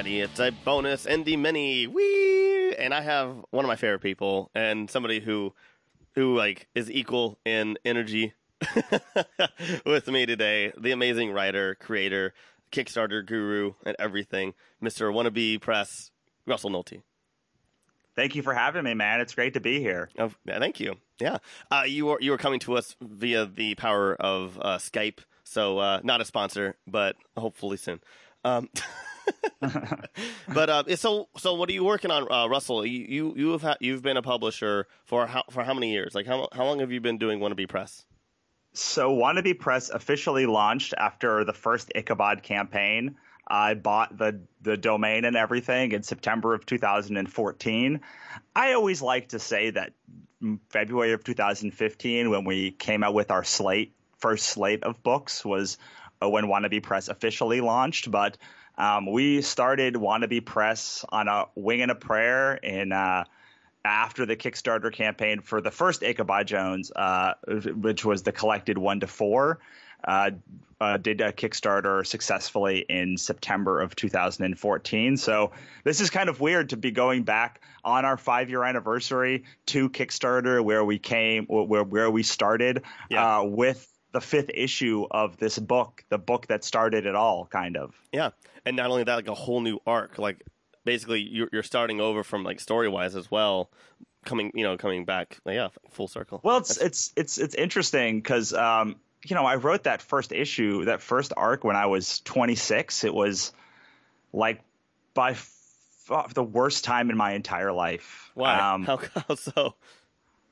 Alrighty, it's a bonus indie mini. Wee! And I have one of my favorite people and somebody who who like is equal in energy with me today. The amazing writer, creator, Kickstarter guru, and everything, Mr. Wannabe Press, Russell Nohelty. Thank you for having me, man. It's great to be here. Oh, thank you. Yeah, uh, you were you were coming to us via the power of uh, Skype, so uh, not a sponsor, but hopefully soon. Um, but uh, so so what are you working on, uh, Russell? You you you have ha- you've been a publisher for how for how many years? Like how how long have you been doing Wannabe Press? So Wannabe Press officially launched after the first Ichabod campaign. I bought the the domain and everything in September of 2014. I always like to say that February of 2015, when we came out with our slate, first slate of books, was uh, when Wannabe Press officially launched. But um, we started Wannabe Press on a wing and a prayer in. Uh, after the Kickstarter campaign for the first Ichabod Jones, uh, which was the collected one to four, uh, uh, did a Kickstarter successfully in September of 2014. So this is kind of weird to be going back on our five year anniversary to Kickstarter, where we came, where where we started yeah. Uh, with the fifth issue of this book, the book that started it all, kind of. Yeah, and not only that, like a whole new arc. Like basically, you're, you're starting over from like story wise as well, coming you know coming back. Yeah, full circle. Well, it's That's... it's it's it's interesting because um, you know I wrote that first issue, that first arc when I was 26. It was like by f- the worst time in my entire life. Why? Um, how, how so?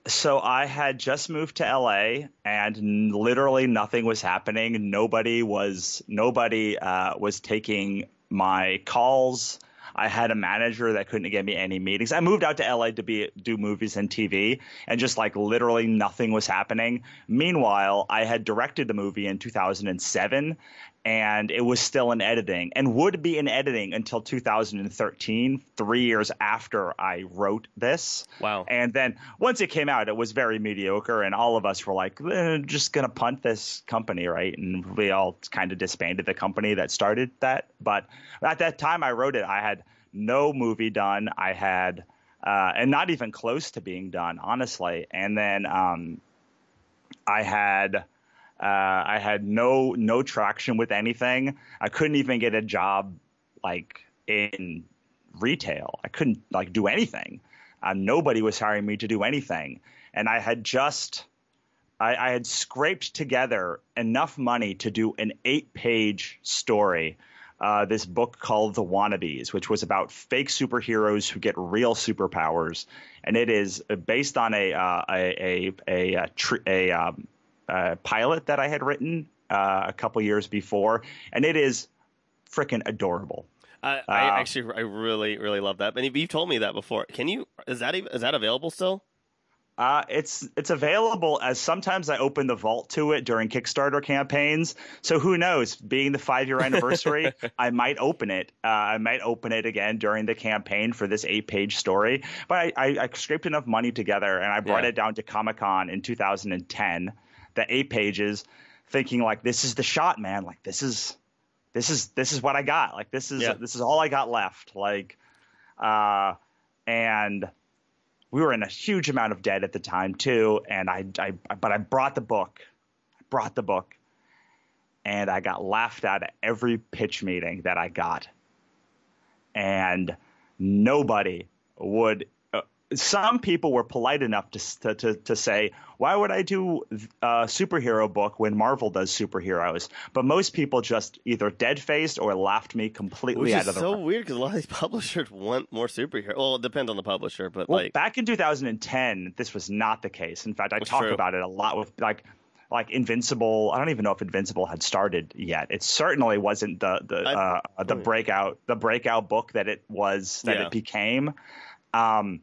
So I had just moved to LA and literally nothing was happening. Nobody was nobody uh, was taking my calls. I had a manager that couldn't get me any meetings. I moved out to LA to be do movies and TV, and just like literally nothing was happening. Meanwhile, I had directed the movie in 2007, and it was still in editing and would be in editing until 2013, three years after I wrote this. Wow. And then once it came out, it was very mediocre, and all of us were like, eh, just going to punt this company, right? And we all kind of disbanded the company that started that. But at that time I wrote it, I had no movie done. I had, uh, and not even close to being done, honestly. And then um, I had uh, I had no no traction with anything. I couldn't even get a job like in retail. I couldn't like do anything. Uh, nobody was hiring me to do anything, and I had just I, I had scraped together enough money to do an eight page story. Uh, this book called The Wannabes, which was about fake superheroes who get real superpowers, and it is based on a uh, a a a, a, a um, uh, pilot that I had written uh, a couple years before, and it is freaking adorable. I, I uh, actually I really really love that. And you've told me that before. Can you is that even, is that available still? Uh, it's it's available as sometimes I open the vault to it during Kickstarter campaigns. So who knows? Being the five year anniversary, I might open it. Uh, I might open it again during the campaign for this eight page story. But I, I, I, scraped enough money together and I brought yeah. it down to Comic Con in 2010 the eight pages, thinking like this is the shot, man. Like this is this is this is what I got. Like this is yeah. this is all I got left. Like, uh, and we were in a huge amount of debt at the time too. And I, I but I brought the book, I brought the book, and I got laughed at at every pitch meeting that I got, and nobody would some people were polite enough to, to, to, say, why would I do a superhero book when Marvel does superheroes? But most people just either dead faced or laughed me completely Which out of the so weird because a lot of these publishers want more superhero. Well, it depends on the publisher, but well, like back in 2010, this was not the case. In fact, I talk true. about it a lot with like like Invincible. I don't even know if Invincible had started yet. It certainly wasn't the the I, uh, the breakout the breakout book that it was that yeah. it became. Um,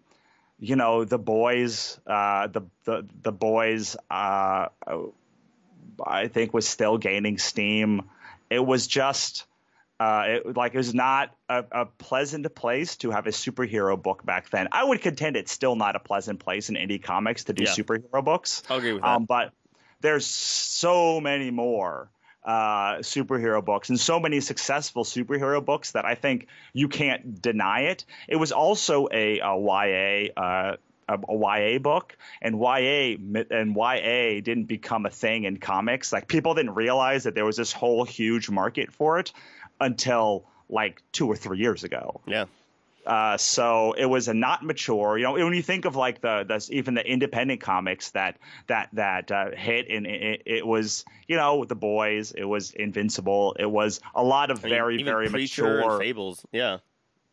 you know the boys uh, the the the boys uh, I think was still gaining steam. It was just uh, it, like it was not a, a, pleasant place to have a superhero book back then. I would contend it's still not a pleasant place in indie comics to do yeah. superhero books. I'll agree with that. Um, but there's so many more uh, superhero books and so many successful superhero books that I think you can't deny it. It was also a, a YA. Uh, a, a, YA book, and YA and YA didn't become a thing in comics. Like people didn't realize that there was this whole huge market for it until like two or three years ago. Yeah. Uh, so it was a not mature. You know, when you think of like the, the even the independent comics that that that uh, hit, and it, it, was you know the boys. It was Invincible. It was a lot of very even very Preacher mature fables. Yeah,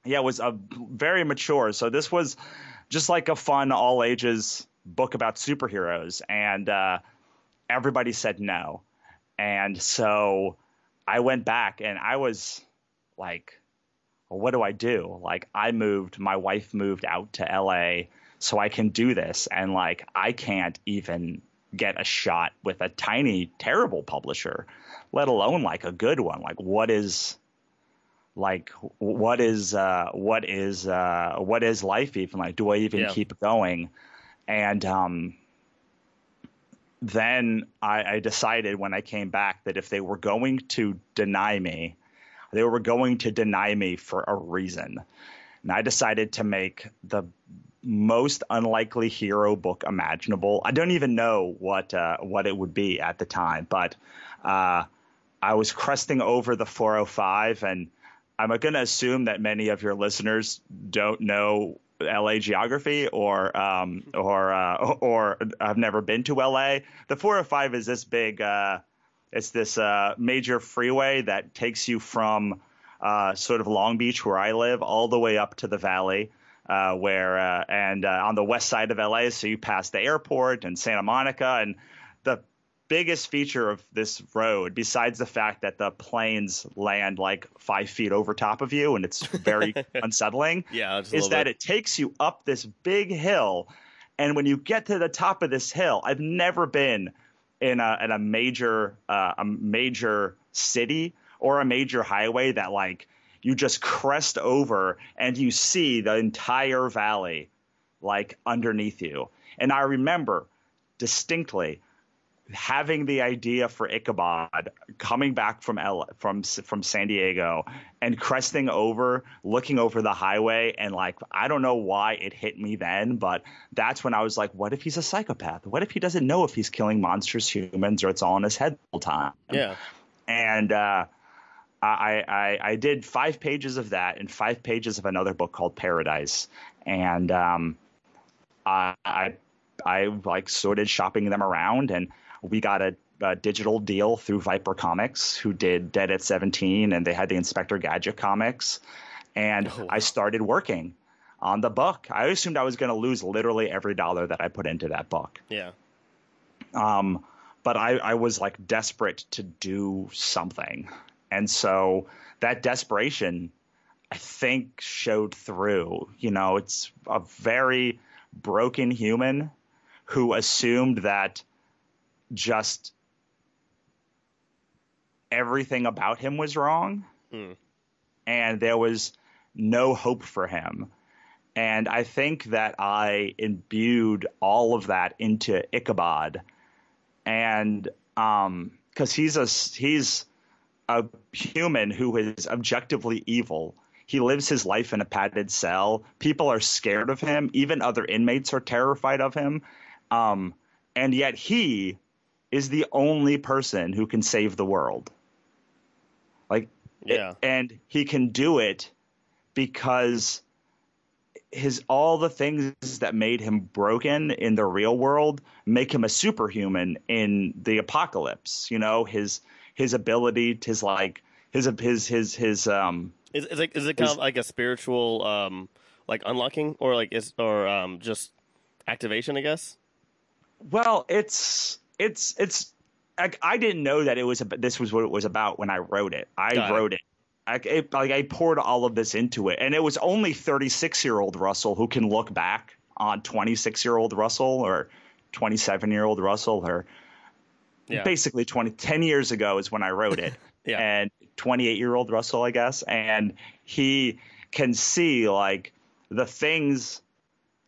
yeah, it was a very mature. So this was just like a fun all ages book about superheroes, and uh, everybody said no, and so I went back and I was like well, what do I do? Like, I moved, my wife moved out to LA so I can do this. And like, I can't even get a shot with a tiny, terrible publisher, let alone like a good one. Like, what is, like, what is, uh, what is, uh, what is life even like? Do I even yeah. keep going? And, um, then I, I decided when I came back that if they were going to deny me, they were going to deny me for a reason. And I decided to make the most unlikely hero book imaginable. I don't even know what uh, what it would be at the time, but uh, I was cresting over the 405, and I'm going to assume that many of your listeners don't know LA geography or um, or uh, or have never been to LA. The 405 is this big uh, it's this uh, major freeway that takes you from uh, sort of Long Beach, where I live, all the way up to the valley. Uh, where uh, and uh, on the west side of LA, so you pass the airport and Santa Monica, and the biggest feature of this road, besides the fact that the planes land like five feet over top of you and it's very unsettling, yeah, is that bit. it takes you up this big hill, and when you get to the top of this hill, I've never been in a in a major uh, a major city or a major highway that like you just crest over and you see the entire valley like underneath you. And I remember distinctly having the idea for Ichabod coming back from L- from from San Diego and cresting over, looking over the highway, and like I don't know why it hit me then, but that's when I was like, what if he's a psychopath? What if he doesn't know if he's killing monstrous humans or it's all in his head the whole time? Yeah, and. uh I, I, I did five pages of that and five pages of another book called Paradise, and um, I, I I like sorted shopping them around, and we got a, a, digital deal through Viper Comics, who did Dead at 17, and they had the Inspector Gadget comics. And oh. I started working on the book. I assumed I was going to lose literally every dollar that I put into that book. Yeah. Um, but I, I was like desperate to do something. And so that desperation, I think, showed through. You know, it's a very broken human who assumed that just everything about him was wrong mm. and there was no hope for him. And I think that I imbued all of that into Ichabod. And um, because he's a he's a human who is objectively evil. He lives his life in a padded cell. People are scared of him. Even other inmates are terrified of him. Um, and yet he is the only person who can save the world. Like, yeah. It, and he can do it because his all the things that made him broken in the real world make him a superhuman in the apocalypse. You know, his his ability, to his like his his his his um. Is, is it is it kind his, of like a spiritual um like unlocking or like is or um just activation? I guess. Well, it's it's it's I, I didn't know that it was this was what it was about when I wrote it. I Got wrote it. it. I, it, like I poured all of this into it, and it was only 36 year old Russell who can look back on 26 year old Russell or 27 year old Russell or yeah. basically 20 10 years ago is when I wrote it, yeah. and 28 year old Russell, I guess, and he can see like the things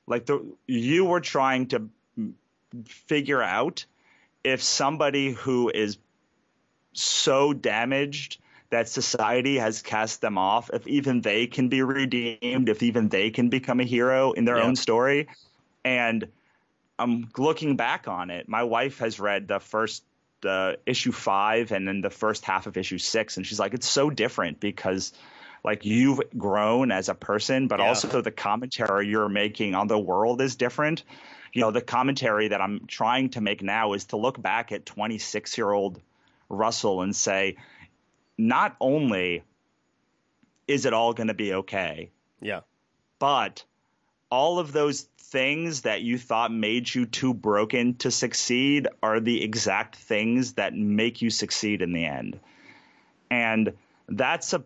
like the you were trying to figure out if somebody who is so damaged that society has cast them off, if even they can be redeemed, if even they can become a hero in their Yeah. own story. And I'm looking back on it. My wife has read the first uh, issue five and then the first half of issue six, and she's like, it's so different because like you've grown as a person, but Yeah. also the commentary you're making on the world is different. You know, the commentary that I'm trying to make now is to look back at 26 year old Russell and say, not only is it all going to be okay, Yeah. but all of those things that you thought made you too broken to succeed are the exact things that make you succeed in the end. And that's a, I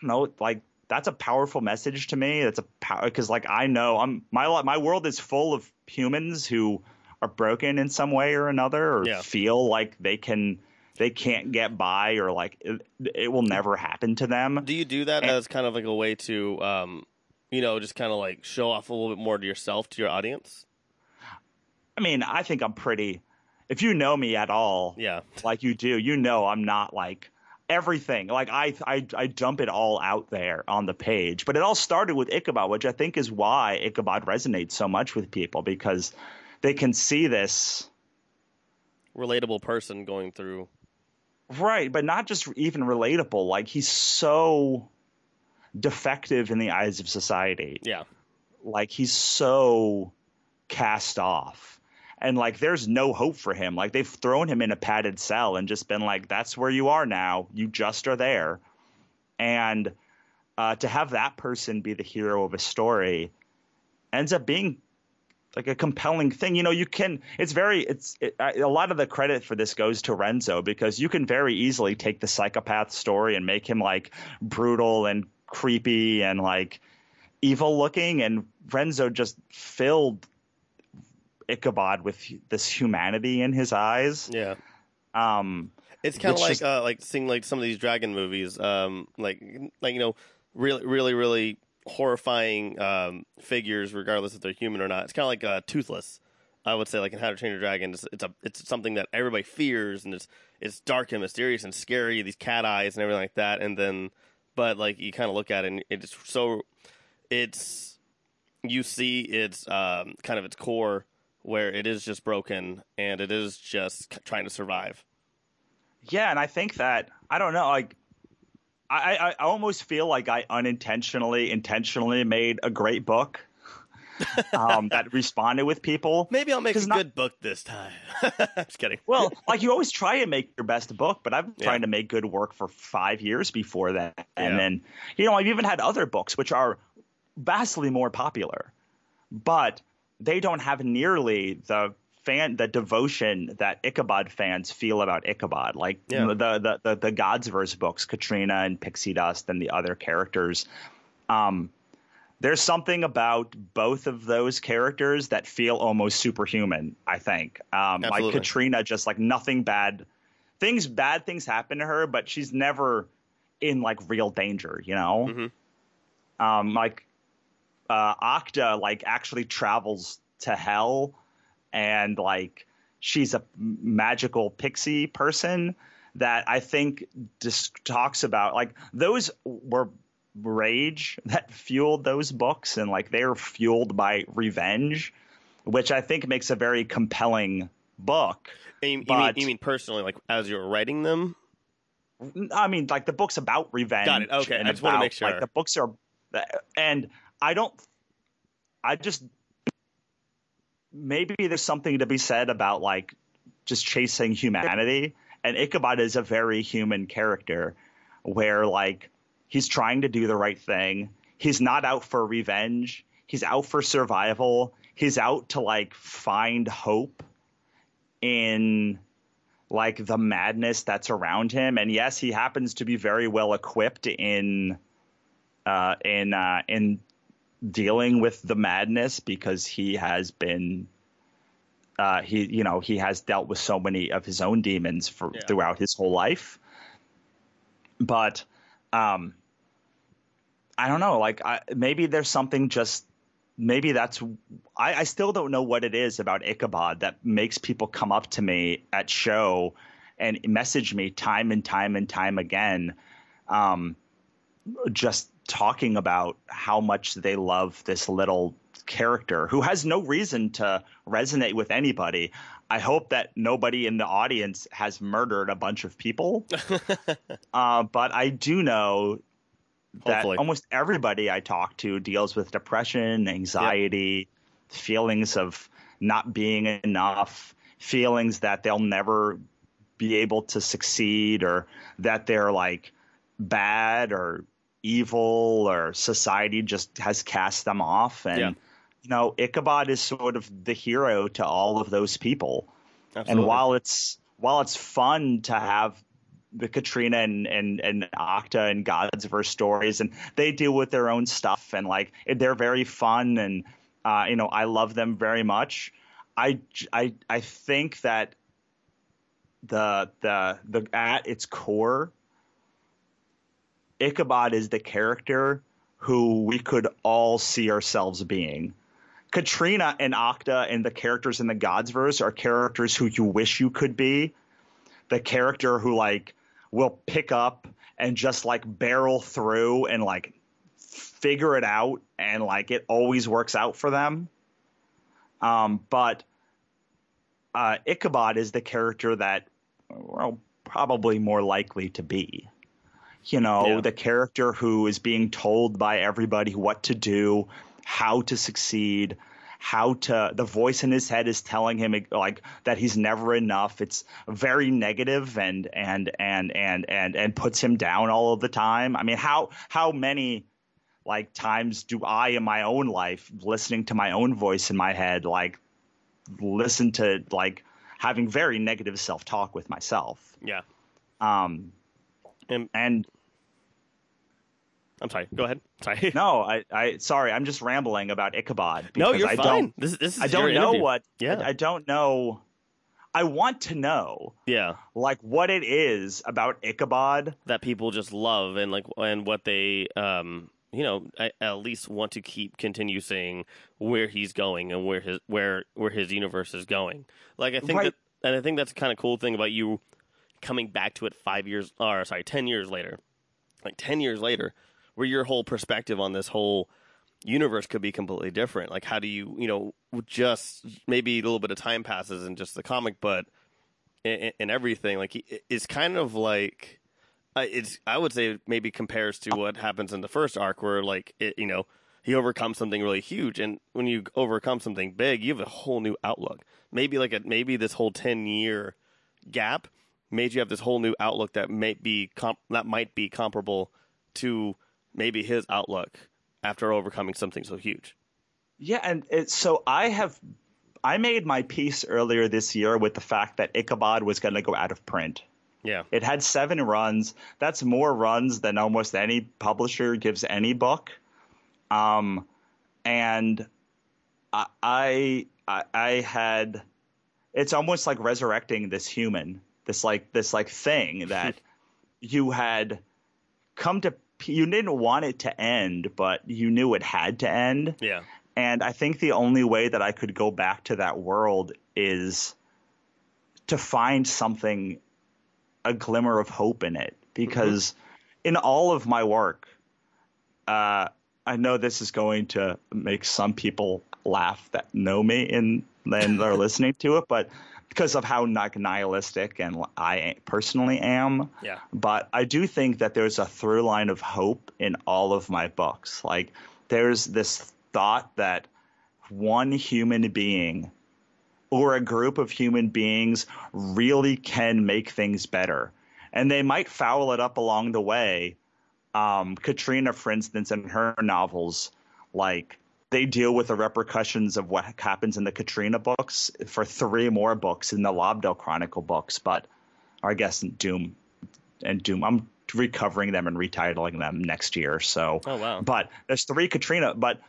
don't know, like, that's a powerful message to me. That's a power because, like, I know I'm my my world is full of humans who are broken in some way or another, or Yeah. feel like they can they can't get by, or like it, it will never happen to them. Do you do that And- as kind of like a way to, um, you know, just kind of like show off a little bit more to yourself, to your audience? I mean, I think I'm pretty. If you know me at all, Yeah. like you do, you know I'm not like everything. Like I, I, I dump it all out there on the page. But it all started with Ichabod, which I think is why Ichabod resonates so much with people because they can see this Relatable person going through. right, but not just even relatable. Like he's so defective in the eyes of society. Yeah. like he's so cast off and like there's no hope for him. Like they've thrown him in a padded cell and just been like that's where you are now. You just are there. And uh, to have that person be the hero of a story ends up being like a compelling thing. You know you can it's very it's it, a lot of the credit for this goes to renzo because you can very easily take the psychopath story and make him like brutal and creepy and like evil looking. And renzo just filled ichabod with this humanity in his eyes Yeah. um It's kind of like just- uh, like seeing like some of these dragon movies, um, like like you know, really really really horrifying um, figures, regardless if they're human or not. It's kind of like uh, Toothless. I would say like in How to Train Your Dragon, it's, it's a it's something that everybody fears, and it's it's dark and mysterious and scary. These cat eyes and everything like that, and then but like you kind of look at it, and it's so it's you see its um, kind of its core where it is just broken and it is just trying to survive. Yeah, and I think that I don't know, like I, I, I almost feel like I unintentionally, intentionally made a great book um, that responded with people. Maybe I'll make a not- good book this time. Just kidding. Well, like you always try and make your best book, but I've been Yeah. trying to make good work for five years before that, and Yeah. then you know I've even had other books which are vastly more popular, but they don't have nearly the fan the devotion that Ichabod fans feel about Ichabod. Like Yeah. the, the the the Godsverse books, Katrina and Pixie Dust, and the other characters. Um, there's something about both of those characters that feel almost superhuman. I think, um, like Katrina, just like nothing bad, things bad things happen to her, but she's never in like real danger. You know, Mhm. um, like uh, Octa like actually travels to hell, and like she's a magical pixie person that I think just talks about like those were rage that fueled those books and like they're fueled by revenge which i think makes a very compelling book you, you, mean, you mean personally, like as you're writing them? i mean like the book's about revenge Got it. Okay, I just wanna make sure. like the books are and i don't i just maybe there's something to be said about like just chasing humanity. And ichabod is a very human character where like he's trying to do the right thing. He's not out for revenge. He's out for survival. He's out to like find hope in like the madness that's around him. And yes he happens to be very well equipped in uh in uh in dealing with the madness because he has been uh he you know he has dealt with so many of his own demons for Yeah. throughout his whole life but um i don't know like I, maybe there's something just maybe that's I, I still don't know what it is about ichabod that makes people come up to me at show and message me time and time and time again, um, just talking about how much they love this little character who has no reason to resonate with anybody. I hope that nobody in the audience has murdered a bunch of people. uh, but I do know that Hopefully. almost everybody I talk to deals with depression, anxiety, feelings of not being enough, feelings that they'll never be able to succeed or that they're like bad or evil or society just has cast them off and Yeah. you know Ichabod is sort of the hero to all of those people Absolutely. and while it's while it's fun to have the Katrina and and and Octa and Godsverse stories, and they deal with their own stuff, and like they're very fun, and uh, you know I love them very much. I I I think that the the the at its core, Ichabod is the character who we could all see ourselves being. Katrina and Octa and the characters in the Godsverse are characters who you wish you could be. The character who like will pick up and just like barrel through and like figure it out and like it always works out for them. Um, but uh, Ichabod is the character that well probably more likely to be. You know, Yeah. the character who is being told by everybody what to do, how to succeed, how to the voice in his head is telling him like that he's never enough. It's very negative and and and and and and puts him down all of the time. I mean, how how many like times do I in my own life listening to my own voice in my head like listen to like having very negative self-talk with myself. yeah. Um And and I'm sorry. Go ahead. Sorry. no, I I sorry, I'm just rambling about Ichabod No, you're I fine. don't this, this is I don't know interview. what Yeah. I, I don't know I want to know Yeah. like what it is about Ichabod. that people just love and like and what they um you know at, at least want to keep continue saying where he's going and where his where where his universe is going like i think Right. that and i think that's kind of cool thing about you coming back to it five years or sorry 10 years later like 10 years later where your whole perspective on this whole universe could be completely different. Like how do you you know just maybe a little bit of time passes in just the comic but and, everything like it's kind of like it's I would say maybe compares to what happens in the first arc where like it, you know he overcomes something really huge and when you overcome something big you have a whole new outlook. Maybe like a, maybe this whole 10 year gap made you have this whole new outlook that may be comp- that might be comparable to maybe his outlook after overcoming something so huge Yeah, and it, so I have I made my piece earlier this year with the fact that Ichabod was going to go out of print. yeah It had seven runs. That's more runs than almost any publisher gives any book. Um, and I, I, I I had, it's almost like resurrecting this human, this like this like thing that you had come to. You didn't want it to end, but you knew it had to end. yeah And I think the only way that I could go back to that world is to find something, a glimmer of hope in it. Because in all of my work, uh, I know this is going to make some people laugh that know me and then are listening to it, but because of how like nihilistic and I personally am, yeah but I do think that there's a through line of hope in all of my books. Like there's this thought that one human being or a group of human beings really can make things better. And they might foul it up along the way. Um, Katrina, for instance, in her novels, like they deal with the repercussions of what happens in the Katrina books for three more books in the Lobdell Chronicle books, but I guess in Doom and Doom. I'm recovering them and retitling them next year. So, Oh, wow. But there's three Katrina, but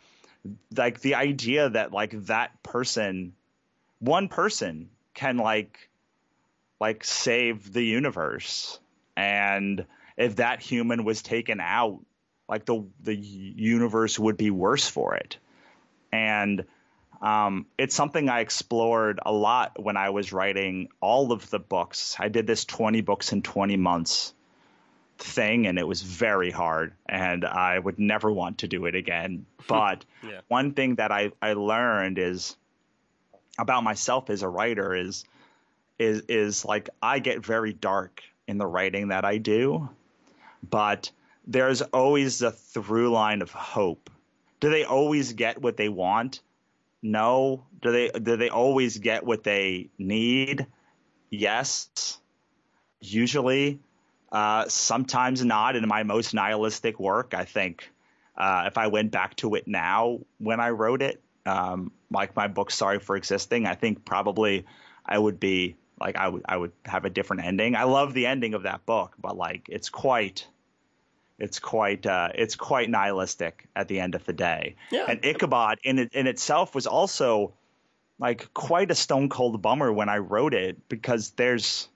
like the idea that like that person, one person can like like save the universe, and if that human was taken out, like the the universe would be worse for it, and Um, it's something I explored a lot when I was writing all of the books. I did this 20 books in 20 months thing, and it was very hard, and I would never want to do it again. But yeah. one thing that I, I learned is about myself as a writer is is is like I get very dark in the writing that I do, but there's always a through line of hope. Do they always get what they want? No. Do they do they always get what they need? Yes. Usually. Uh, sometimes not. In my most nihilistic work, I think uh, if I went back to it now when I wrote it, um, like my book "Sorry for Existing," I think probably I would be like I would I would have a different ending. I love the ending of that book, but like it's quite it's quite uh, it's quite nihilistic at the end of the day. Yeah. And Ichabod in it, in itself was also like quite a stone cold bummer when I wrote it because there's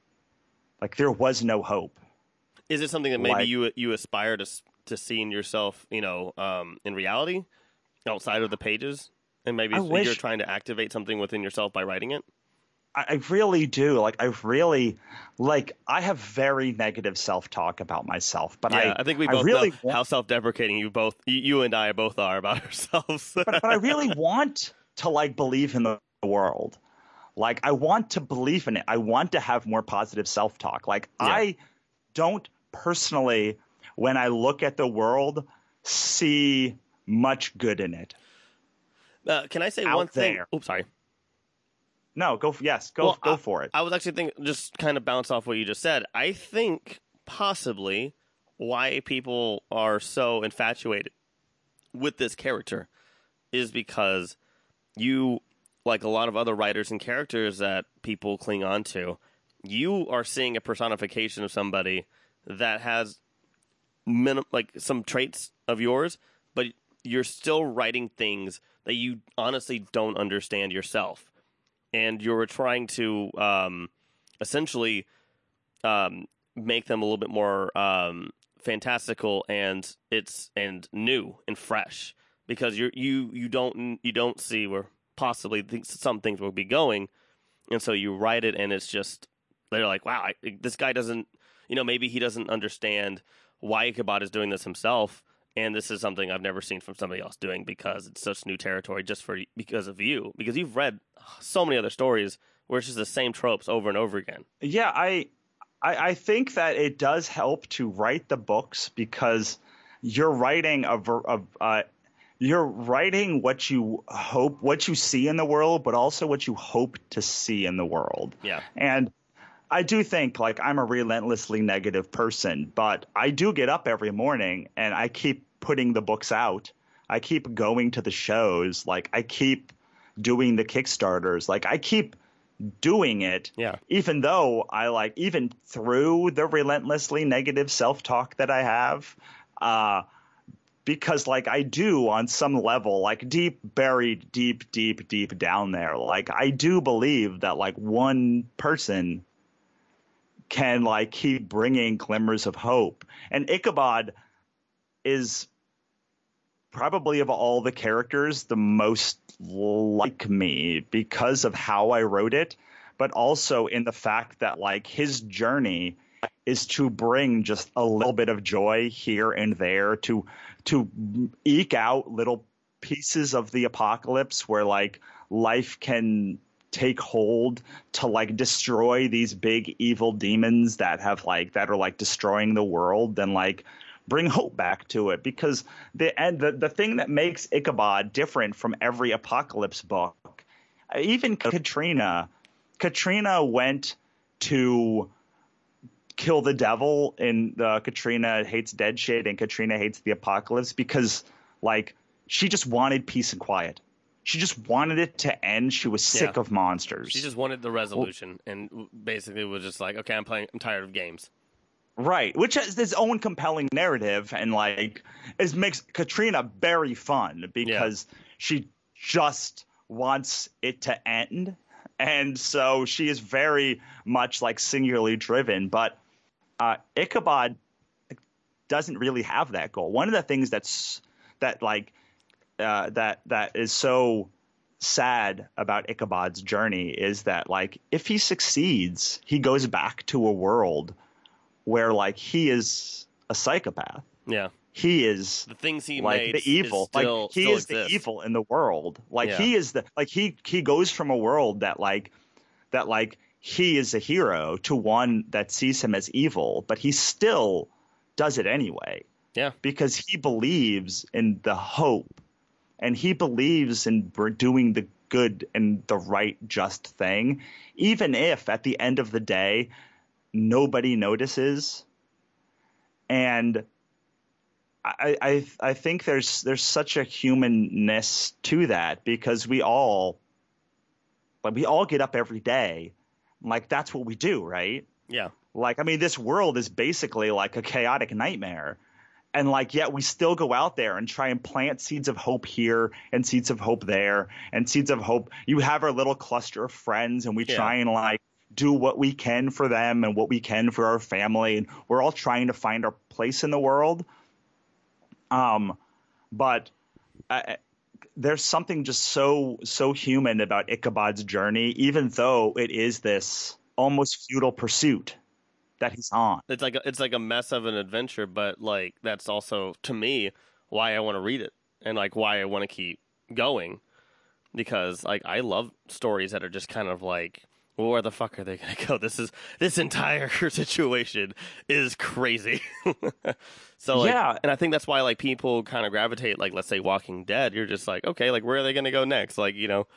like there was no hope. Is it something that maybe like, you you aspire to to seeing yourself, you know, um, in reality outside of the pages, and maybe you're trying to activate something within yourself by writing it? I really do. Like I really like I have very negative self talk about myself, but yeah, I I think we both really know how self deprecating you both you and I both are about ourselves. but, but I really want to like believe in the world. Like I want to believe in it. I want to have more positive self talk. Like yeah. I don't personally when I look at the world see much good in it. Uh, can I say Out one thing? There. Oops, sorry. No, go. For, yes, go. Well, go I, for it. I was actually thinking, just kind of bounce off what you just said. I think possibly why people are so infatuated with this character is because you, like a lot of other writers and characters that people cling on to, you are seeing a personification of somebody that has minim- like some traits of yours, but you're still writing things that you honestly don't understand yourself and you're trying to um, essentially um, make them a little bit more um, fantastical and it's and new and fresh because you you you don't you don't see where possibly some things will be going, and so you write it and it's just they're like, wow, I, this guy doesn't, you know, maybe he doesn't understand why Ichabod is doing this himself, and this is something I've never seen from somebody else doing because it's such new territory just for because of you because you've read so many other stories where it's just the same tropes over and over again. Yeah, I I, I think that it does help to write the books because you're writing a, a uh, you're writing what you hope what you see in the world but also what you hope to see in the world. Yeah. And I do think like I'm a relentlessly negative person, but I do get up every morning and I keep putting the books out. I keep going to the shows. Like I keep doing the Kickstarters. Like I keep doing it. Yeah. Even though I like even through the relentlessly negative self-talk that I have, uh, because like I do on some level, like deep buried, deep, deep, deep down there, like I do believe that like one person can like keep bringing glimmers of hope. And Ichabod is probably of all the characters the most like me because of how I wrote it, but also in the fact that like his journey is to bring just a little bit of joy here and there to to eke out little pieces of the apocalypse where like life can take hold to like destroy these big evil demons that have like that are like destroying the world then like bring hope back to it. Because the and the, the thing that makes Ichabod different from every apocalypse book even Katrina Katrina went to kill the devil in the Katrina hates dead shit and Katrina hates the apocalypse because like she just wanted peace and quiet she just wanted it to end. She was sick yeah. of monsters. She just wanted the resolution, well, and basically was just like, okay, I'm playing. I'm tired of games. Right, which has its own compelling narrative, and like it makes Katrina very fun because yeah. she just wants it to end, and so she is very much like singularly driven. But uh, Ichabod doesn't really have that goal. One of the things that's that like uh, that that is so sad about Ichabod's journey is that like if he succeeds, he goes back to a world where like he is a psychopath. Yeah. He is The things he like made the evil. still, like he is the evil in the world. Like Yeah. he is the like he he goes from a world that like that like he is a hero to one that sees him as evil, but he still does it anyway Yeah. because he believes in the hope and he believes in doing the good and the right just thing even if at the end of the day nobody notices and I, I I think there's there's such a humanness to that because we all like we all get up every day like that's what we do right Yeah. like, I mean, this world is basically like a chaotic nightmare. And like, yet we still go out there and try and plant seeds of hope here and seeds of hope there and seeds of hope. You have our little cluster of friends and we Yeah. try and like do what we can for them and what we can for our family. And we're all trying to find our place in the world. Um, but I, there's something just so so human about Ichabod's journey, even though it is this almost futile pursuit that he's on. It's like a, it's like a mess of an adventure, but like that's also to me why I want to read it and like why I want to keep going because like I love stories that are just kind of like well, where the fuck are they gonna go? This is this entire situation is crazy. so like, Yeah. and I think that's why like people kind of gravitate like let's say Walking Dead. You're just like okay, like where are they gonna go next? Like you know,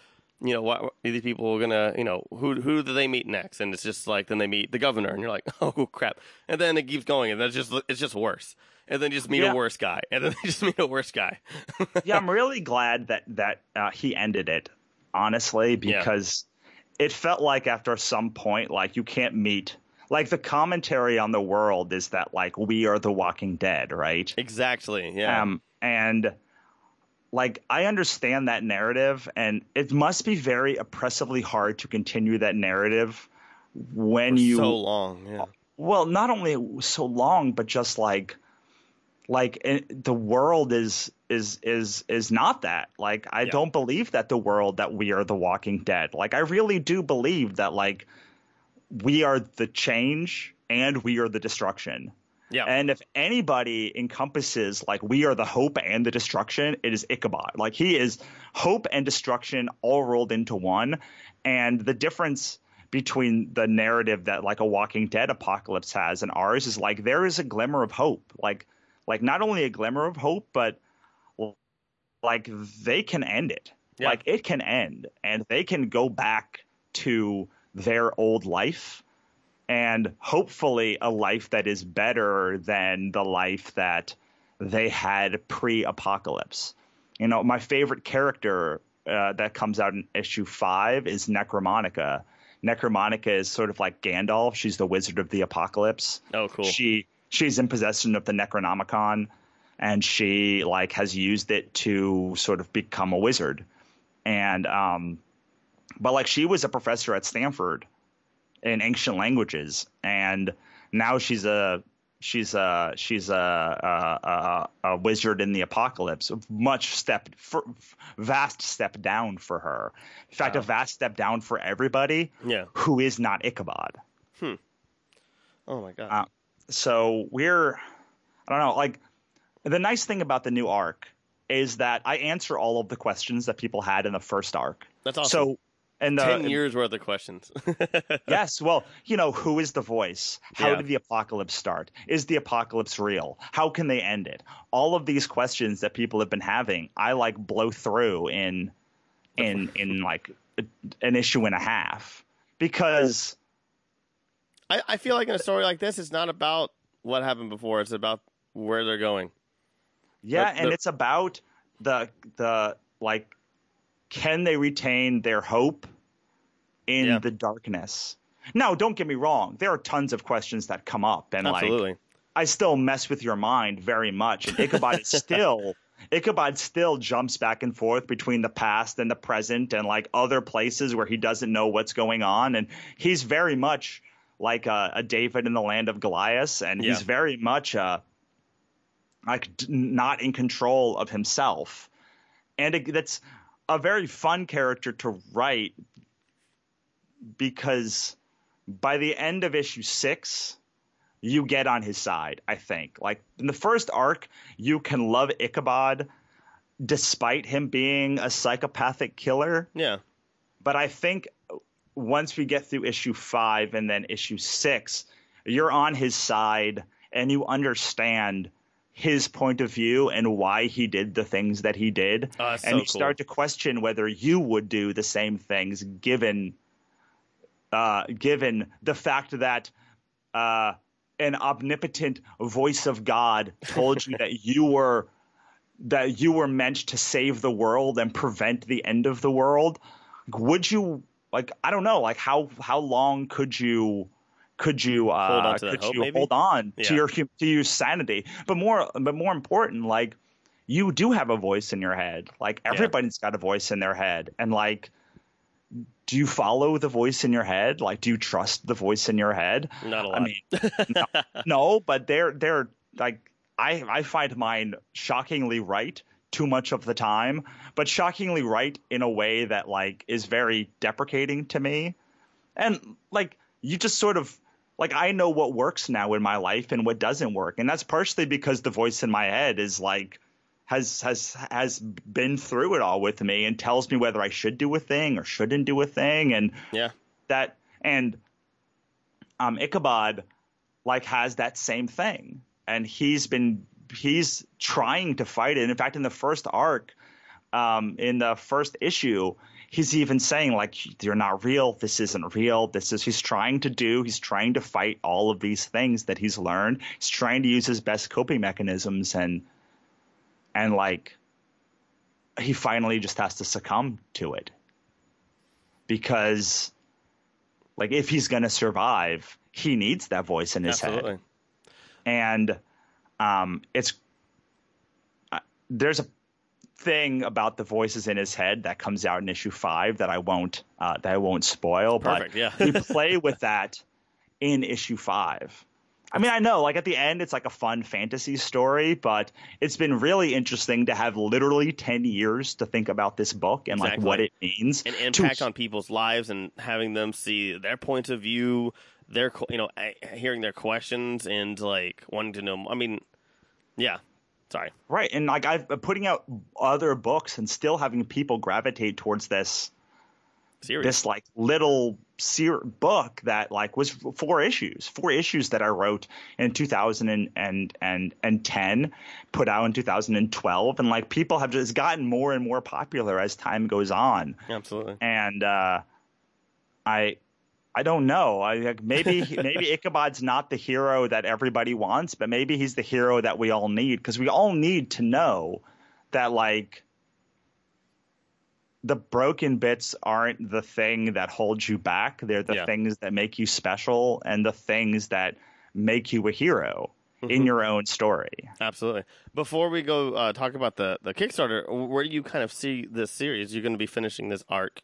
you know what these people are gonna you know who who do they meet next? And it's just like then they meet the governor, and you're like oh crap, and then it keeps going, and that's just it's just worse. And then you just meet Yeah. a worse guy, and then they just meet a worse guy. yeah, I'm really glad that that uh, he ended it, honestly, Yeah. because it felt like after some point, like you can't meet. Like the commentary on the world is that like we are the Walking Dead, right? exactly. Yeah. Um, and like I understand that narrative, and it must be very oppressively hard to continue that narrative when For you so long. Yeah. well, not only so long, but just like like it, the world is is is is not that. Like I Yeah. don't believe that the world that we are the Walking Dead. Like I really do believe that like we are the change and we are the destruction. Yeah. And if anybody encompasses like we are the hope and the destruction, it is Ichabod. Like he is hope and destruction all rolled into one. And the difference between the narrative that like a Walking Dead apocalypse has and ours is like there is a glimmer of hope. Like like not only a glimmer of hope, but like they can end it. Yeah. Like it can end and they can go back to their old life and hopefully a life that is better than the life that they had pre-apocalypse. You know, my favorite character uh, that comes out in issue five is Necromonica. Necromonica is sort of like Gandalf. She's the wizard of the apocalypse. oh, cool. She she's in possession of the Necronomicon, and she like has used it to sort of become a wizard. And um, but like she was a professor at Stanford in ancient languages, and now she's a she's a she's a a, a, a wizard in the apocalypse. A much step for, vast step down for her. In fact, Wow. a vast step down for everybody yeah. who is not Ichabod. Oh my god. Uh, so we're I don't know, like the nice thing about the new arc is that I answer all of the questions that people had in the first arc. That's awesome. So and the, Ten years worth of questions. yes, well, you know, who is the voice? How Yeah. did the apocalypse start? Is the apocalypse real? How can they end it? All of these questions that people have been having, I like blow through in in in like an issue and a half because I, I feel like in a story like this, it's not about what happened before. It's about where they're going. Yeah, The- and the- it's about the the like can they retain their hope in Yeah. the darkness? Now, don't get me wrong. There are tons of questions that come up, and like I still mess with your mind very much. And Ichabod is still Ichabod still jumps back and forth between the past and the present and like other places where he doesn't know what's going on. And he's very much like a, a David in the land of Goliath, and he's very much uh, like not in control of himself. And it, that's a very fun character to write because by the end of issue six, you get on his side, I think. Like in the first arc, you can love Ichabod despite him being a psychopathic killer. Yeah. But I think once we get through issue five and then issue six, you're on his side and you understand his point of view and why he did the things that he did. And so you cool. start to question whether you would do the same things given uh, given the fact that uh, an omnipotent voice of God told you that you were that you were meant to save the world and prevent the end of the world. Would you like I don't know, like how how long could you could you uh, Hold on to could hope, you maybe? hold on Yeah. to your to your sanity? But more but more important, like you do have a voice in your head. Like everybody's got a voice in their head, and like. Do you follow the voice in your head? Like, do you trust the voice in your head? Not a lot. I mean, no, no, but they're they're like I I find mine shockingly right too much of the time, but shockingly right in a way that like is very deprecating to me. And like you just sort of like I know what works now in my life and what doesn't work, and that's partially because the voice in my head is like has has has been through it all with me and tells me whether I should do a thing or shouldn't do a thing, and yeah. that and um Ichabod like has that same thing. And he's been he's trying to fight it. In fact in the first arc um in the first issue he's even saying like you're not real this isn't real this is he's trying to do he's trying to fight all of these things that he's learned he's trying to use his best coping mechanisms and and like he finally just has to succumb to it because like if he's going to survive he needs that voice in his head. Absolutely. head and um it's uh, there's a thing about the voices in his head that comes out in issue 5 that I won't uh, that I won't spoil Perfect, but yeah. we play with that in issue 5 I mean, I know, like at the end, it's like a fun fantasy story, but it's been really interesting to have literally 10 years to think about this book and like what it means. An to- impact on people's lives and having them see their points of view, their you know, hearing their questions and like wanting to know. I mean, yeah. Sorry. Right. And like I've been putting out other books and still having people gravitate towards this Serious. this like little ser- book that like was four issues, four issues that I wrote in 2010, put out in 2012, and like people have just gotten more and more popular as time goes on, Absolutely. and uh, I. I don't know. I like maybe maybe Ichabod's not the hero that everybody wants, but maybe he's the hero that we all need because we all need to know that like the broken bits aren't the thing that holds you back. They're the Yeah. things that make you special and the things that make you a hero in your own story. Absolutely. Before we go uh, talk about the the Kickstarter, where do you kind of see this series? You're going to be finishing this arc,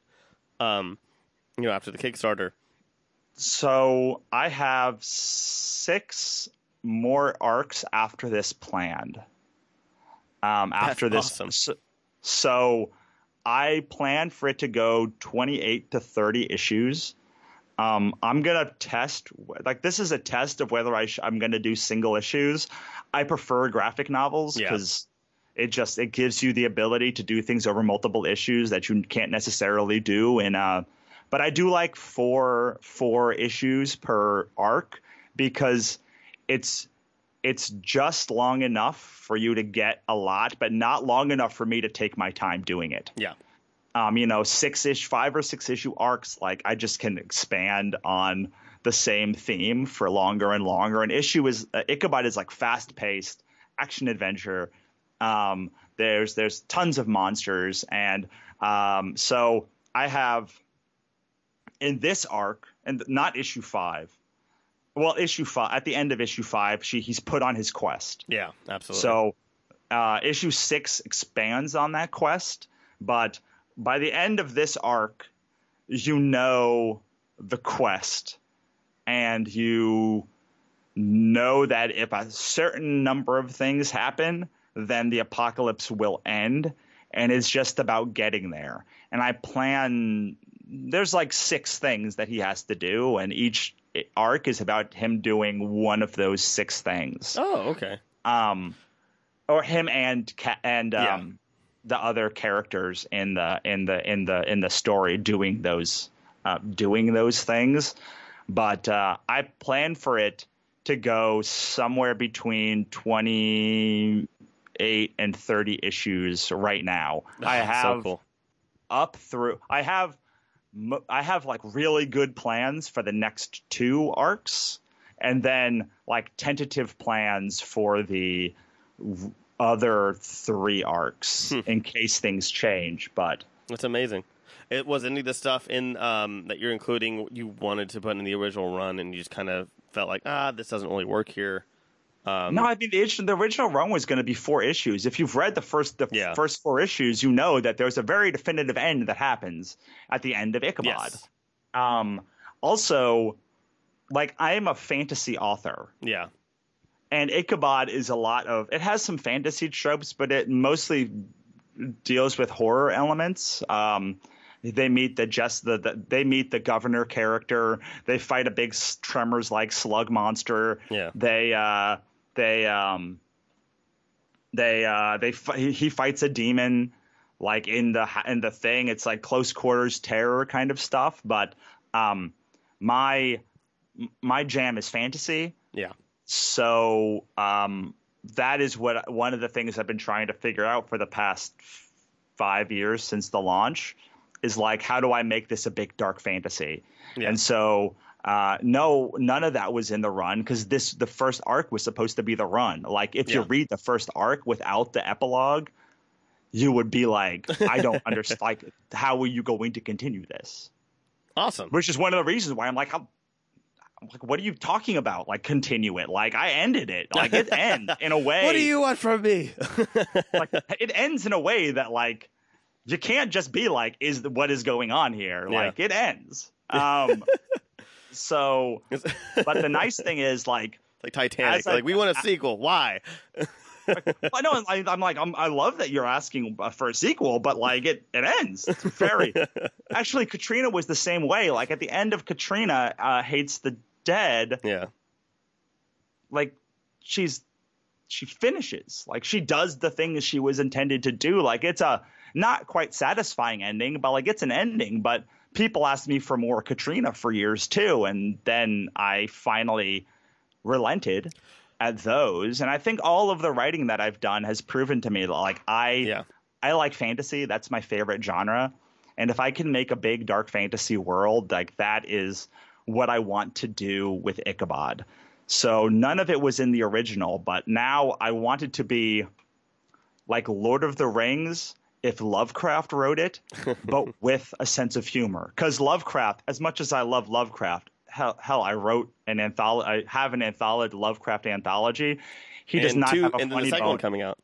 um, you know, after the Kickstarter. So I have six more arcs after this planned. Um, after this, awesome. so, so I plan for it to go 28 to 30 issues. Um, I'm gonna test like this is a test of whether I sh- I'm gonna do single issues. I prefer graphic novels Yeah. because it just it gives you the ability to do things over multiple issues that you can't necessarily do in uh but I do like four four issues per arc because it's it's just long enough for you to get a lot, but not long enough for me to take my time doing it. Yeah. Um, you know, six ish, five or six issue arcs, like I just can expand on the same theme for longer and longer. And issue is uh, Ichabod is like fast paced action adventure. Um, there's there's tons of monsters, and um, so I have in this arc, and not issue five. Well, issue five at the end of issue five, she he's put on his quest. Yeah. Absolutely. So uh, issue six expands on that quest, but by the end of this arc, you know the quest, and you know that if a certain number of things happen, then the apocalypse will end. and it's just about getting there. And I plan there's like six things that he has to do, and each arc is about him doing one of those six things. Oh, okay. Um, or him and and um, Yeah. the other characters in the in the in the in the story doing those uh, doing those things. But uh, I plan for it to go somewhere between twenty eight and thirty issues right now. I have so cool. up through I have I have like really good plans for the next two arcs and then like tentative plans for the other three arcs Hmm. in case things change but That's amazing. It was any of the stuff in um, that you're including you wanted to put in the original run, and you just kind of felt like, ah, this doesn't really work here. Um, no, I mean the, issue- the original run was going to be four issues. If you've read the first the Yeah. first four issues, you know that there's a very definitive end that happens at the end of Ichabod. Yes. Um, also, like I am a fantasy author, Yeah. and Ichabod is a lot of it has some fantasy tropes, but it mostly deals with horror elements. Um, they meet the just the, the they meet the governor character. They fight a big tremors like slug monster. Yeah. They uh they um they uh they he fights a demon like in the in the thing. It's like close quarters terror kind of stuff. But um my my jam is fantasy Yeah. so um, that is what one of the things I've been trying to figure out for the past five years since the launch is like how do I make this a big dark fantasy? Yeah. And so uh, no, none of that was in the run because this the first arc was supposed to be the run. Like if you read the first arc without the epilogue, you would be like, I don't understand. Like, how are you going to continue this? Awesome. which is one of the reasons why I'm like, how, like, what are you talking about? Like, continue it. Like, I ended it. Like, it ends in a way. What do you want from me? Like, it ends in a way that like you can't just be like, is what is going on here? Yeah. Like, it ends. Um, so, but the nice thing is like. like Titanic. I- like we want a sequel. Why? I know. I, I'm like, I'm, I love that you're asking for a sequel, but like, it it ends. It's very. Actually, Katrina was the same way. Like at the end of Katrina uh, hates the dead. Yeah. like she's she finishes like she does the things she was intended to do like it's a not quite satisfying ending but like it's an ending but people asked me for more katrina for years too and then i finally relented at those. And i think all of the writing that i've done has proven to me that like i Yeah. i like fantasy. That's my favorite genre. And if i can make a big dark fantasy world like that is what i want to do with ichabod. So none of it was in the original, but now I wanted to be like Lord of the Rings if Lovecraft wrote it, but with a sense of humor. Because Lovecraft, as much as I love Lovecraft, hell, hell I wrote an anthology. I have an anthology, Lovecraft anthology. He does not two, have a and funny the second bone. one coming out.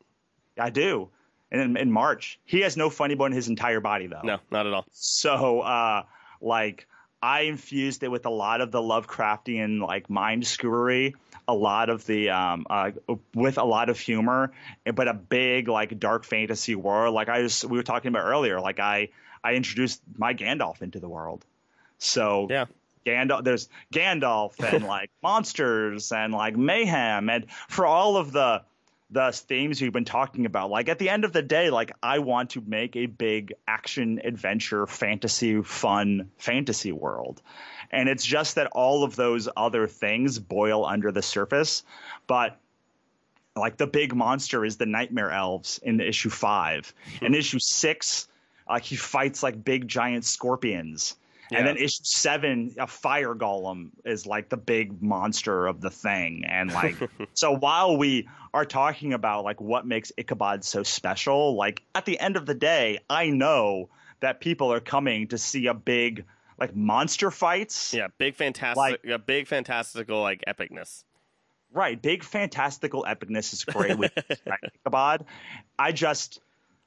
I do. And in, in March, he has no funny bone in his entire body, though. No, not at all. So, uh, like, I infused it with a lot of the Lovecraftian, like, mind skewery, a lot of the, um, uh, with a lot of humor, but a big, like, dark fantasy world. Like, I just, we were talking about earlier, like, I, I introduced my Gandalf into the world. So, Yeah. Gandalf, there's Gandalf and like monsters and like mayhem and for all of the the themes we've been talking about, like at the end of the day, like I want to make a big action adventure fantasy fun fantasy world. And it's just that all of those other things boil under the surface, but like the big monster is the nightmare elves in issue 5. In issue 6, like he fights like big giant scorpions. Yeah. And then issue seven, a fire golem is like the big monster of the thing. And like, so while we are talking about like what makes Ichabod so special, like at the end of the day, I know that people are coming to see a big like monster fights. Yeah, big fantastic, Like- yeah, big fantastical like epicness. Right. Big fantastical epicness is great with Ichabod. I just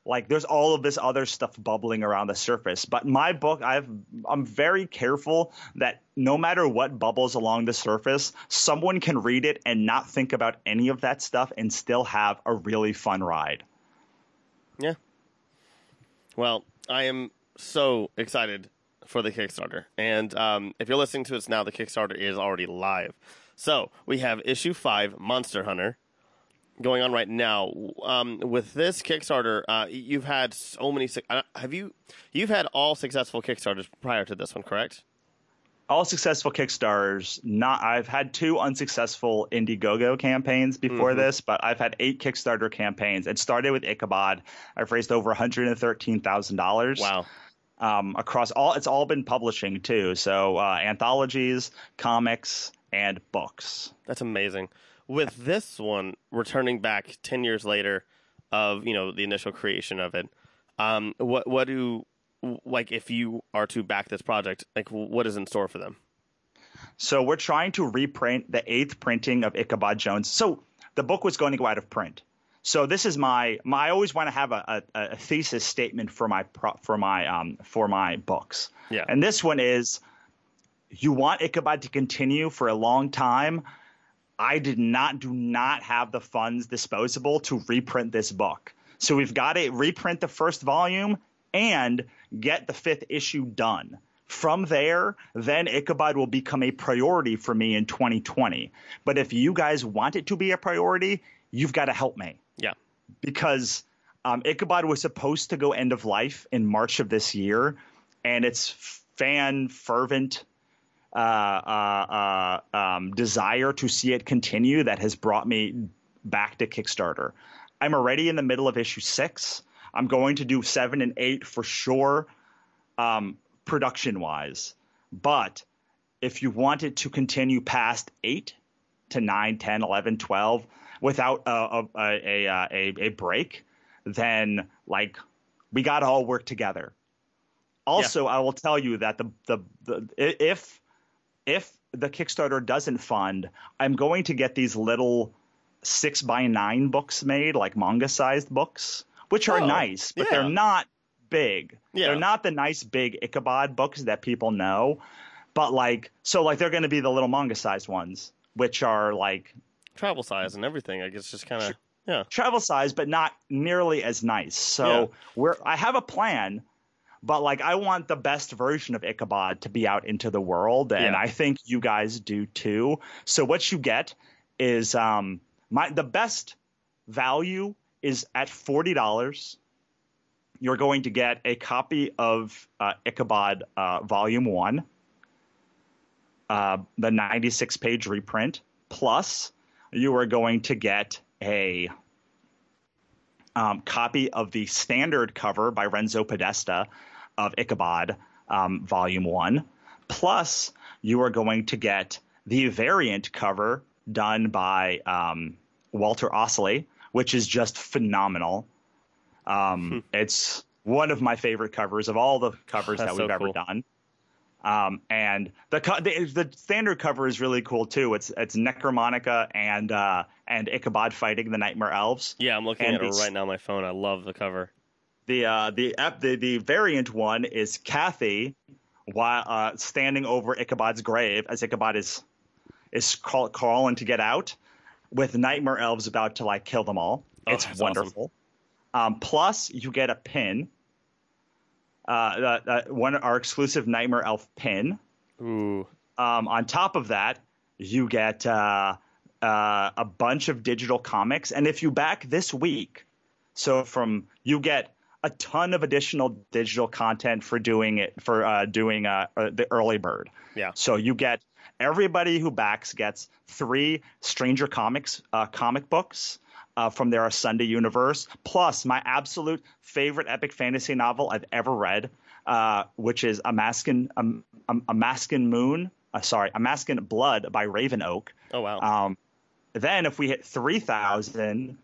like there's all of this other stuff bubbling around the surface. But my book, I've I'm very careful that no matter what bubbles along the surface, someone can read it and not think about any of that stuff and still have a really fun ride. Yeah. Well, I am so excited for the Kickstarter. And um, if you're listening to us now, the Kickstarter is already live. So we have issue five, Monster Hunter, going on right now. Um, with this Kickstarter, uh, you've had so many. Uh, have you? You've had all successful Kickstarters prior to this one, correct? All successful Kickstarters. Not. I've had two unsuccessful Indiegogo campaigns before mm-hmm. this, but I've had eight Kickstarter campaigns. It started with Ichabod. I've raised over one hundred and thirteen thousand dollars. Wow um, across all. It's all been publishing too. So uh, anthologies, comics, and books. That's amazing. With this one returning back ten years later, of you know the initial creation of it, um, what what do like if you are to back this project, like what is in store for them? So we're trying to reprint the eighth printing of Ichabod Jones. So the book was going to go out of print. So this is my, my I always want to have a, a, a, thesis statement for my for my um for my books. Yeah. And this one is you want Ichabod to continue for a long time. I did not do not have the funds disposable to reprint this book. So we've got to reprint the first volume and get the fifth issue done. From there, then Ichabod will become a priority for me in 2020. But if you guys want it to be a priority, you've got to help me. Yeah. Because um, Ichabod was supposed to go end of life in March of this year, and it's fan fervent uh, uh, uh, um, desire to see it continue that has brought me back to Kickstarter. I'm already in the middle of issue six. I'm going to do seven and eight for sure, um, production wise. But if you want it to continue past eight to nine, 10, 11, 12, without a a, a, a, a break, then like we got to all work together. Also, yeah. I will tell you that the, the the if if the Kickstarter doesn't fund, I'm going to get these little six by nine books made, like manga sized books, which are oh, nice, but yeah. they're not big. Yeah. They're not the nice big Ichabod books that people know. But like so like they're gonna be the little manga sized ones, which are like travel size and everything. I guess just kind of yeah, travel size, but not nearly as nice. So yeah. we're I have a plan, but like I want the best version of Ichabod to be out into the world, and yeah. I think you guys do too. So what you get is um my the best value is at forty dollars. You're going to get a copy of uh, Ichabod uh, Volume One, uh, the 96 page reprint, plus you are going to get a um, copy of the standard cover by Renzo Podesta of Ichabod, um, Volume 1. Plus, you are going to get the variant cover done by um, Walter Ostley, which is just phenomenal. Um, hmm. It's one of my favorite covers of all the covers that we've so ever done. Um, and the, the, the standard cover is really cool too. It's it's Necromonica and uh, and Ichabod fighting the Nightmare Elves. Yeah, I'm looking and at it right now on my phone. I love the cover. The uh, the, the the variant one is Kathy while uh, standing over Ichabod's grave as Ichabod is is call, calling to get out, with Nightmare Elves about to like kill them all. Oh, it's wonderful. Awesome. Um, plus, you get a pin uh, uh, one our exclusive Nightmare Elf pin. Ooh. Um, on top of that, you get uh, uh, a bunch of digital comics, and if you back this week, so from you get a ton of additional digital content for doing it for uh, doing uh, the early bird. Yeah. So you get everybody who backs gets three Stranger Comics comic books uh, from their Sunday universe, plus my absolute favorite epic fantasy novel I've ever read, uh, which is Amaskan, um, Amaskan Moon. Uh, sorry, Amaskan Blood by Raven Oak. Oh wow. Um, then if we hit three thousand,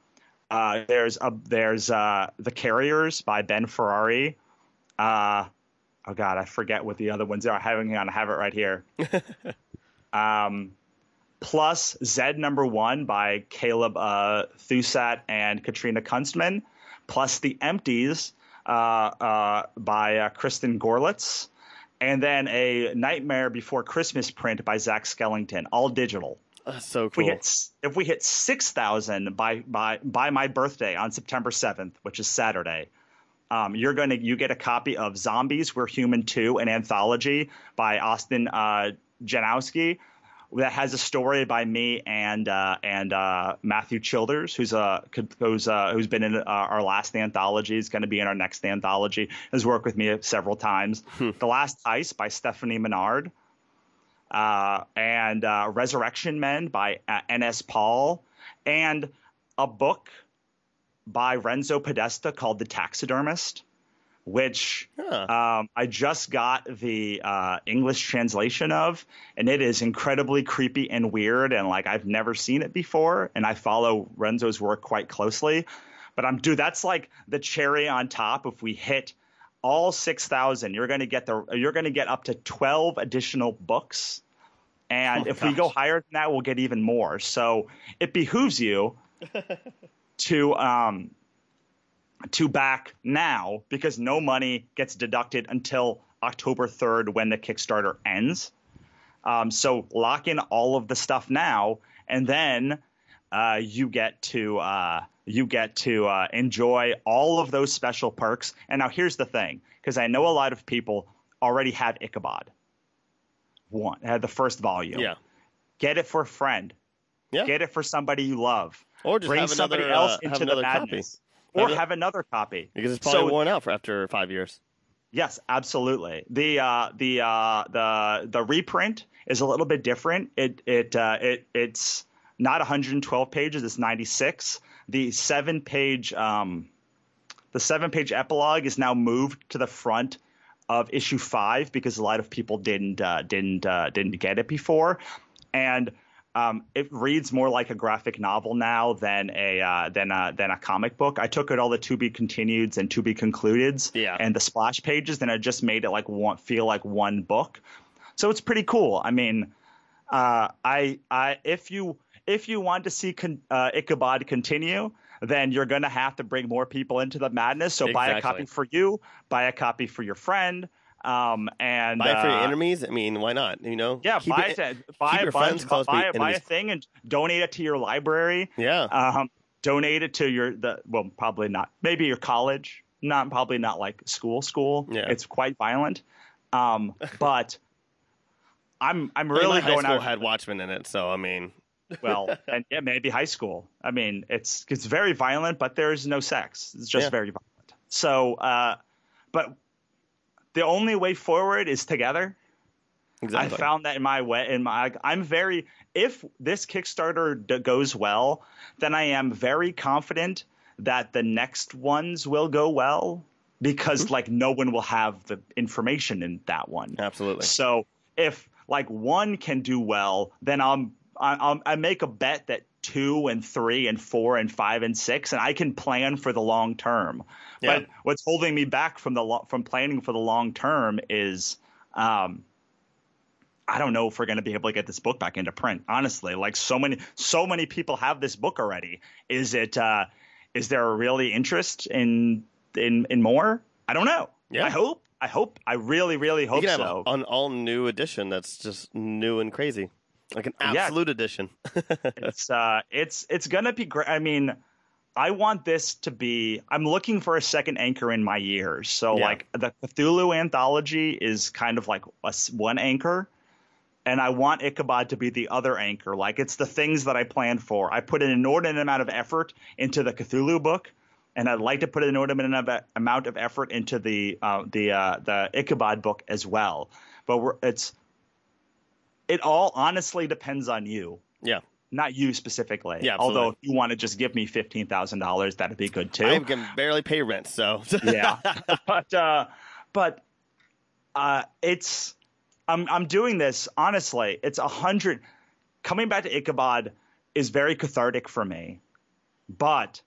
uh, there's a there's uh, The Carriers by Ben Ferrari. Uh, oh God, I forget what the other ones are. I have, I have it right here. um, plus Zed number one by Caleb uh, Thusat and Katrina Kunstman, plus The Empties uh, uh, by uh, Kristen Gorlitz, and then a Nightmare Before Christmas print by Zach Skellington, all digital. That's so cool. If we hit, if we hit six thousand by by by my birthday on September seventh, which is Saturday, um, you're going to you get a copy of Zombies We're Human 2, an anthology by Austin uh, Janowski that has a story by me and uh, and uh, Matthew Childers, who's a who's uh, who's been in uh, our last anthology, is going to be in our next anthology. Has worked with me several times. Hmm. the Last Ice by Stephanie Menard, uh, and uh, Resurrection Men by N.S. Paul, and a book by Renzo Podesta called The Taxidermist which huh. um, I just got the uh, English translation of, and it is incredibly creepy and weird, and like I've never seen it before, and I follow Renzo's work quite closely. But I'm dude, that's like the cherry on top. If we hit all six thousand, you're gonna get the you're gonna get up to twelve additional books, and oh, if gosh. we go higher than that, we'll get even more. So it behooves you to um, to back now because no money gets deducted until October 3rd when the Kickstarter ends. Um, so lock in all of the stuff now, and then uh, you get to uh, you get to uh, enjoy all of those special perks. And now here's the thing, because I know a lot of people already have Ichabod. One had the first volume. Yeah. Get it for a friend. Yeah. Get it for somebody you love. Or just bring have somebody another, else uh, into the madness. Copy or have another copy because it's probably so, worn out for after five years. Yes, absolutely. The uh, the uh, the the reprint is a little bit different. It it uh, it it's not 112 pages. It's 96. The seven page um, the seven page epilogue is now moved to the front of issue five because a lot of people didn't uh, didn't uh, didn't get it before, and um, it reads more like a graphic novel now than a uh, than a than a comic book. I took it all the to be continueds and to be concludeds yeah. and the splash pages, and I just made it like one feel like one book. So it's pretty cool. I mean, uh, I I if you if you want to see con- uh, Ichabod continue, then you're going to have to bring more people into the madness. So exactly. buy a copy for you, buy a copy for your friend, um, and buy for your uh, enemies. I mean, why not? You know, yeah, keep buy it, it, buy a bunch, close, buy, buy a thing and donate it to your library. Yeah. Um, donate it to your the well, probably not. Maybe your college. Not probably not like school. School. Yeah. It's quite violent. Um, but I'm I'm really my high going school out. had Watchmen in it, so I mean. well, and yeah, maybe high school. I mean, it's it's very violent, but there's no sex. It's just Yeah. very violent. So, uh, but the only way forward is together. Exactly. I found that in my way in my I'm very if this Kickstarter d- goes well, then I am very confident that the next ones will go well because Mhm. like no one will have the information in that one. Absolutely. So if like one can do well, then I'm I, I'm, I make a bet that two and three and four and five and six, and I can plan for the long term. Yeah. But what's holding me back from the lo- from planning for the long term is, um, I don't know if we're going to be able to get this book back into print. Honestly, like so many so many people have this book already. Is it uh, is there a really interest in in in more? I don't know. Yeah. I hope. I hope. I really, really hope so. an all new edition that's just new and crazy, like an Yeah. absolute edition. it's uh it's it's gonna be great i mean i want this to be i'm looking for a second anchor in my years so Yeah. like the cthulhu anthology is kind of like a one anchor and i want ichabod to be the other anchor like it's the things that i planned for i put an inordinate amount of effort into the cthulhu book and I'd like to put an inordinate amount- amount of effort into the uh, the uh, the Ichabod book as well. But we're, it's it all honestly depends on you yeah, not you specifically. Yeah, Although if you want to just give me fifteen thousand dollars, that'd be good too. I can barely pay rent, so yeah, but uh, but uh, it's I'm I'm doing this honestly. It's a hundred. Coming back to Ichabod is very cathartic for me, but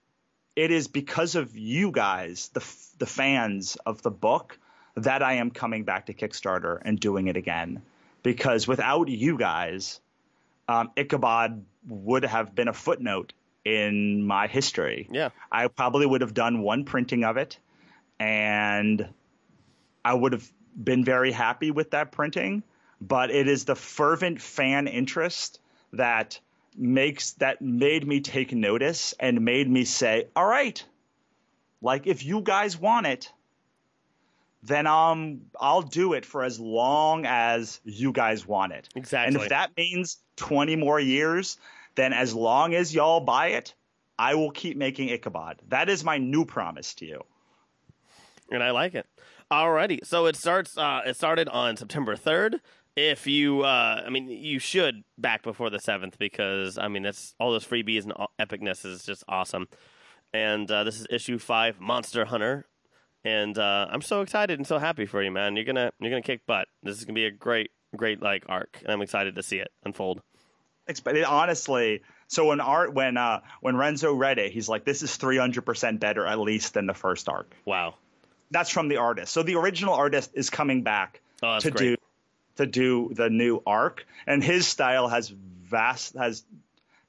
it is because of you guys, the the fans of the book, that I am coming back to Kickstarter and doing it again. Because without you guys, um, Ichabod would have been a footnote in my history. yeah, I probably would have done one printing of it, and I would have been very happy with that printing. But it is the fervent fan interest that makes that made me take notice and made me say, "All right, Like if you guys want it, then um I'll do it for as long as you guys want it. Exactly. And if that means 20 more years, then as long as y'all buy it, I will keep making Ichabod. That is my new promise to you. And I like it. Alrighty. So it starts uh it started on September 3rd. If you uh I mean you should back before the 7th because I mean that's all those freebies and epicness is just awesome. And uh, this is issue 5 Monster Hunter and uh, I'm so excited and so happy for you, man. You're gonna you're gonna kick butt. This is gonna be a great great like arc, and I'm excited to see it unfold. But honestly, so when art when uh when Renzo read it, he's like, "This is 300 percent better at least than the first arc." Wow, that's from the artist. So the original artist is coming back oh, to great. do to do the new arc, and his style has vast has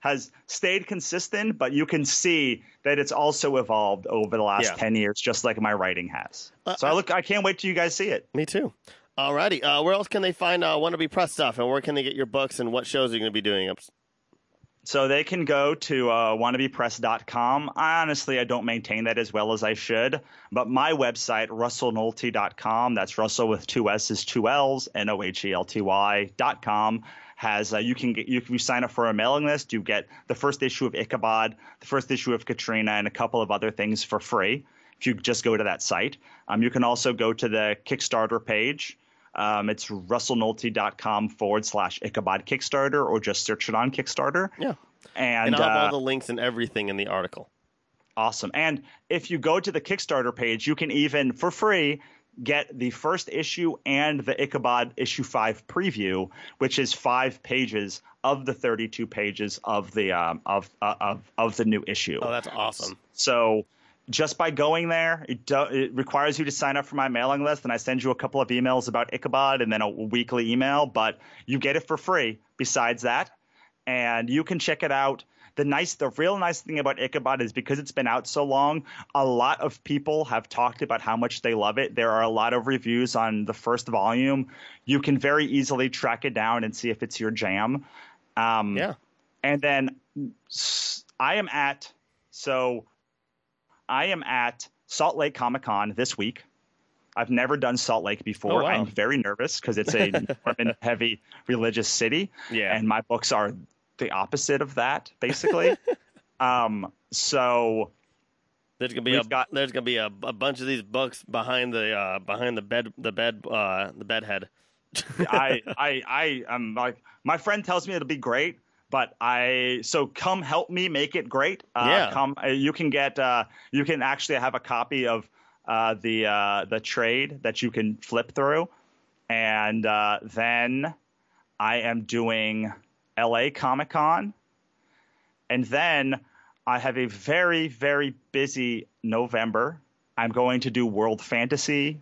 has stayed consistent, but you can see that it's also evolved over the last Yeah. 10 years, just like my writing has. Uh, so I look, I can't wait till you guys see it. Me too. Alrighty, uh, where else can they find uh, Wannabe Press stuff, and where can they get your books, and what shows are you going to be doing? So they can go to uh, wannabepress.com. I honestly, I don't maintain that as well as I should, but my website, russellnohelty.com, that's Russell with two S's, two L's, N-O-H-E-L-T-Y dot com, has uh, you can get you if you sign up for a mailing list, you get the first issue of Ichabod, the first issue of Katrina, and a couple of other things for free. If you just go to that site, um, you can also go to the Kickstarter page. Um, it's russellnohelty.com forward slash Ichabod Kickstarter, or just search it on Kickstarter. Yeah, And, and I'll have uh, all the links and everything in the article. Awesome. And if you go to the Kickstarter page, you can even, for free, get the first issue and the Ichabod issue five preview, which is five pages of the 32 pages of the um, of, uh, of of the new issue. Oh, that's awesome. So just by going there, it, do, it requires you to sign up for my mailing list, and I send you a couple of emails about Ichabod and then a weekly email, but you get it for free besides that. And you can check it out. The nice, the real nice thing about Ichabod is because it's been out so long, a lot of people have talked about how much they love it. There are a lot of reviews on the first volume. You can very easily track it down and see if it's your jam. Um, Yeah. and then I am at so I am at Salt Lake Comic Con this week. I've never done Salt Lake before. Oh, wow. I'm very nervous because it's a Mormon heavy religious city, Yeah. and my books are the opposite of that, basically. um, so There's gonna be a got- there's gonna be a, a bunch of these books behind the uh, behind the bed the bed uh, the bed head. I, I, I am like my friend tells me it'll be great, but I so come help me make it great. Uh, Yeah. Come, uh, you can get uh, you can actually have a copy of uh, the uh, the trade that you can flip through, and uh, then I am doing L.A. Comic Con, and then I have a very very busy November. I'm going to do World Fantasy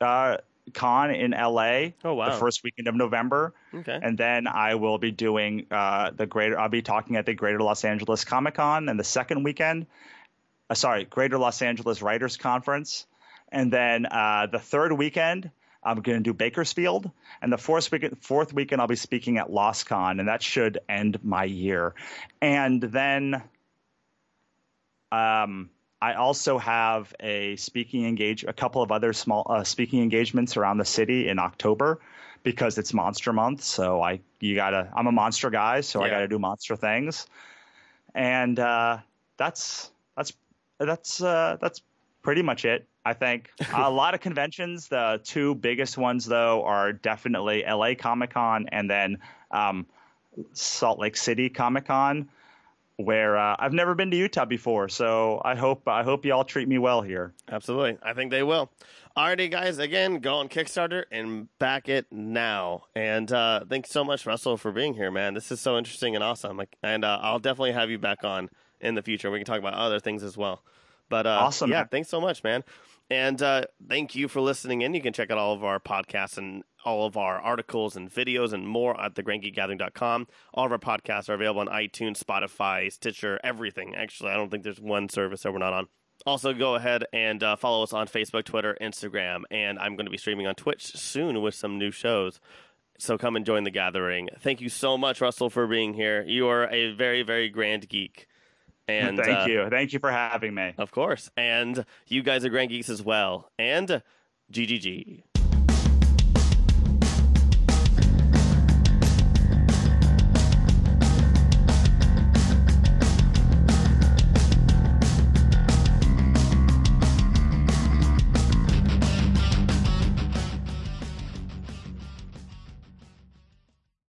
uh, Con in LA Oh, wow. the first weekend of November, Okay. and then I will be doing uh, the greater. I'll be talking at the Greater Los Angeles Comic Con and the second weekend. Uh, sorry, Greater Los Angeles Writers Conference, and then uh, the third weekend. I'm going to do Bakersfield, and the fourth weekend, fourth weekend I'll be speaking at Loscon, and that should end my year. And then, um, I also have a speaking engage, a couple of other small uh, speaking engagements around the city in October because it's Monster Month. So I, you gotta, I'm a monster guy, so I gotta do monster things, and uh, that's that's that's uh, that's pretty much it. I think a lot of conventions. The two biggest ones, though, are definitely LA Comic Con and then um, Salt Lake City Comic Con, where uh, I've never been to Utah before. So I hope I hope you all treat me well here. Absolutely. I think they will. Alrighty, guys. Again, go on Kickstarter and back it now. And uh, thanks so much, Russell, for being here, man. This is so interesting and awesome. And uh, I'll definitely have you back on in the future. We can talk about other things as well. But uh, Awesome, Yeah, thanks so much, man. And uh, thank you for listening in. You can check out all of our podcasts and all of our articles and videos and more at thegrandgeekgathering.com. All of our podcasts are available on iTunes, Spotify, Stitcher, everything. Actually, I don't think there's one service that we're not on. Also, go ahead and uh, follow us on Facebook, Twitter, Instagram, and I'm going to be streaming on Twitch soon with some new shows. So come and join the gathering. Thank you so much, Russell, for being here. You are a very, very grand geek. And Thank uh, you. Thank you for having me. Of course. And you guys are Grand Geeks as well. And GGG.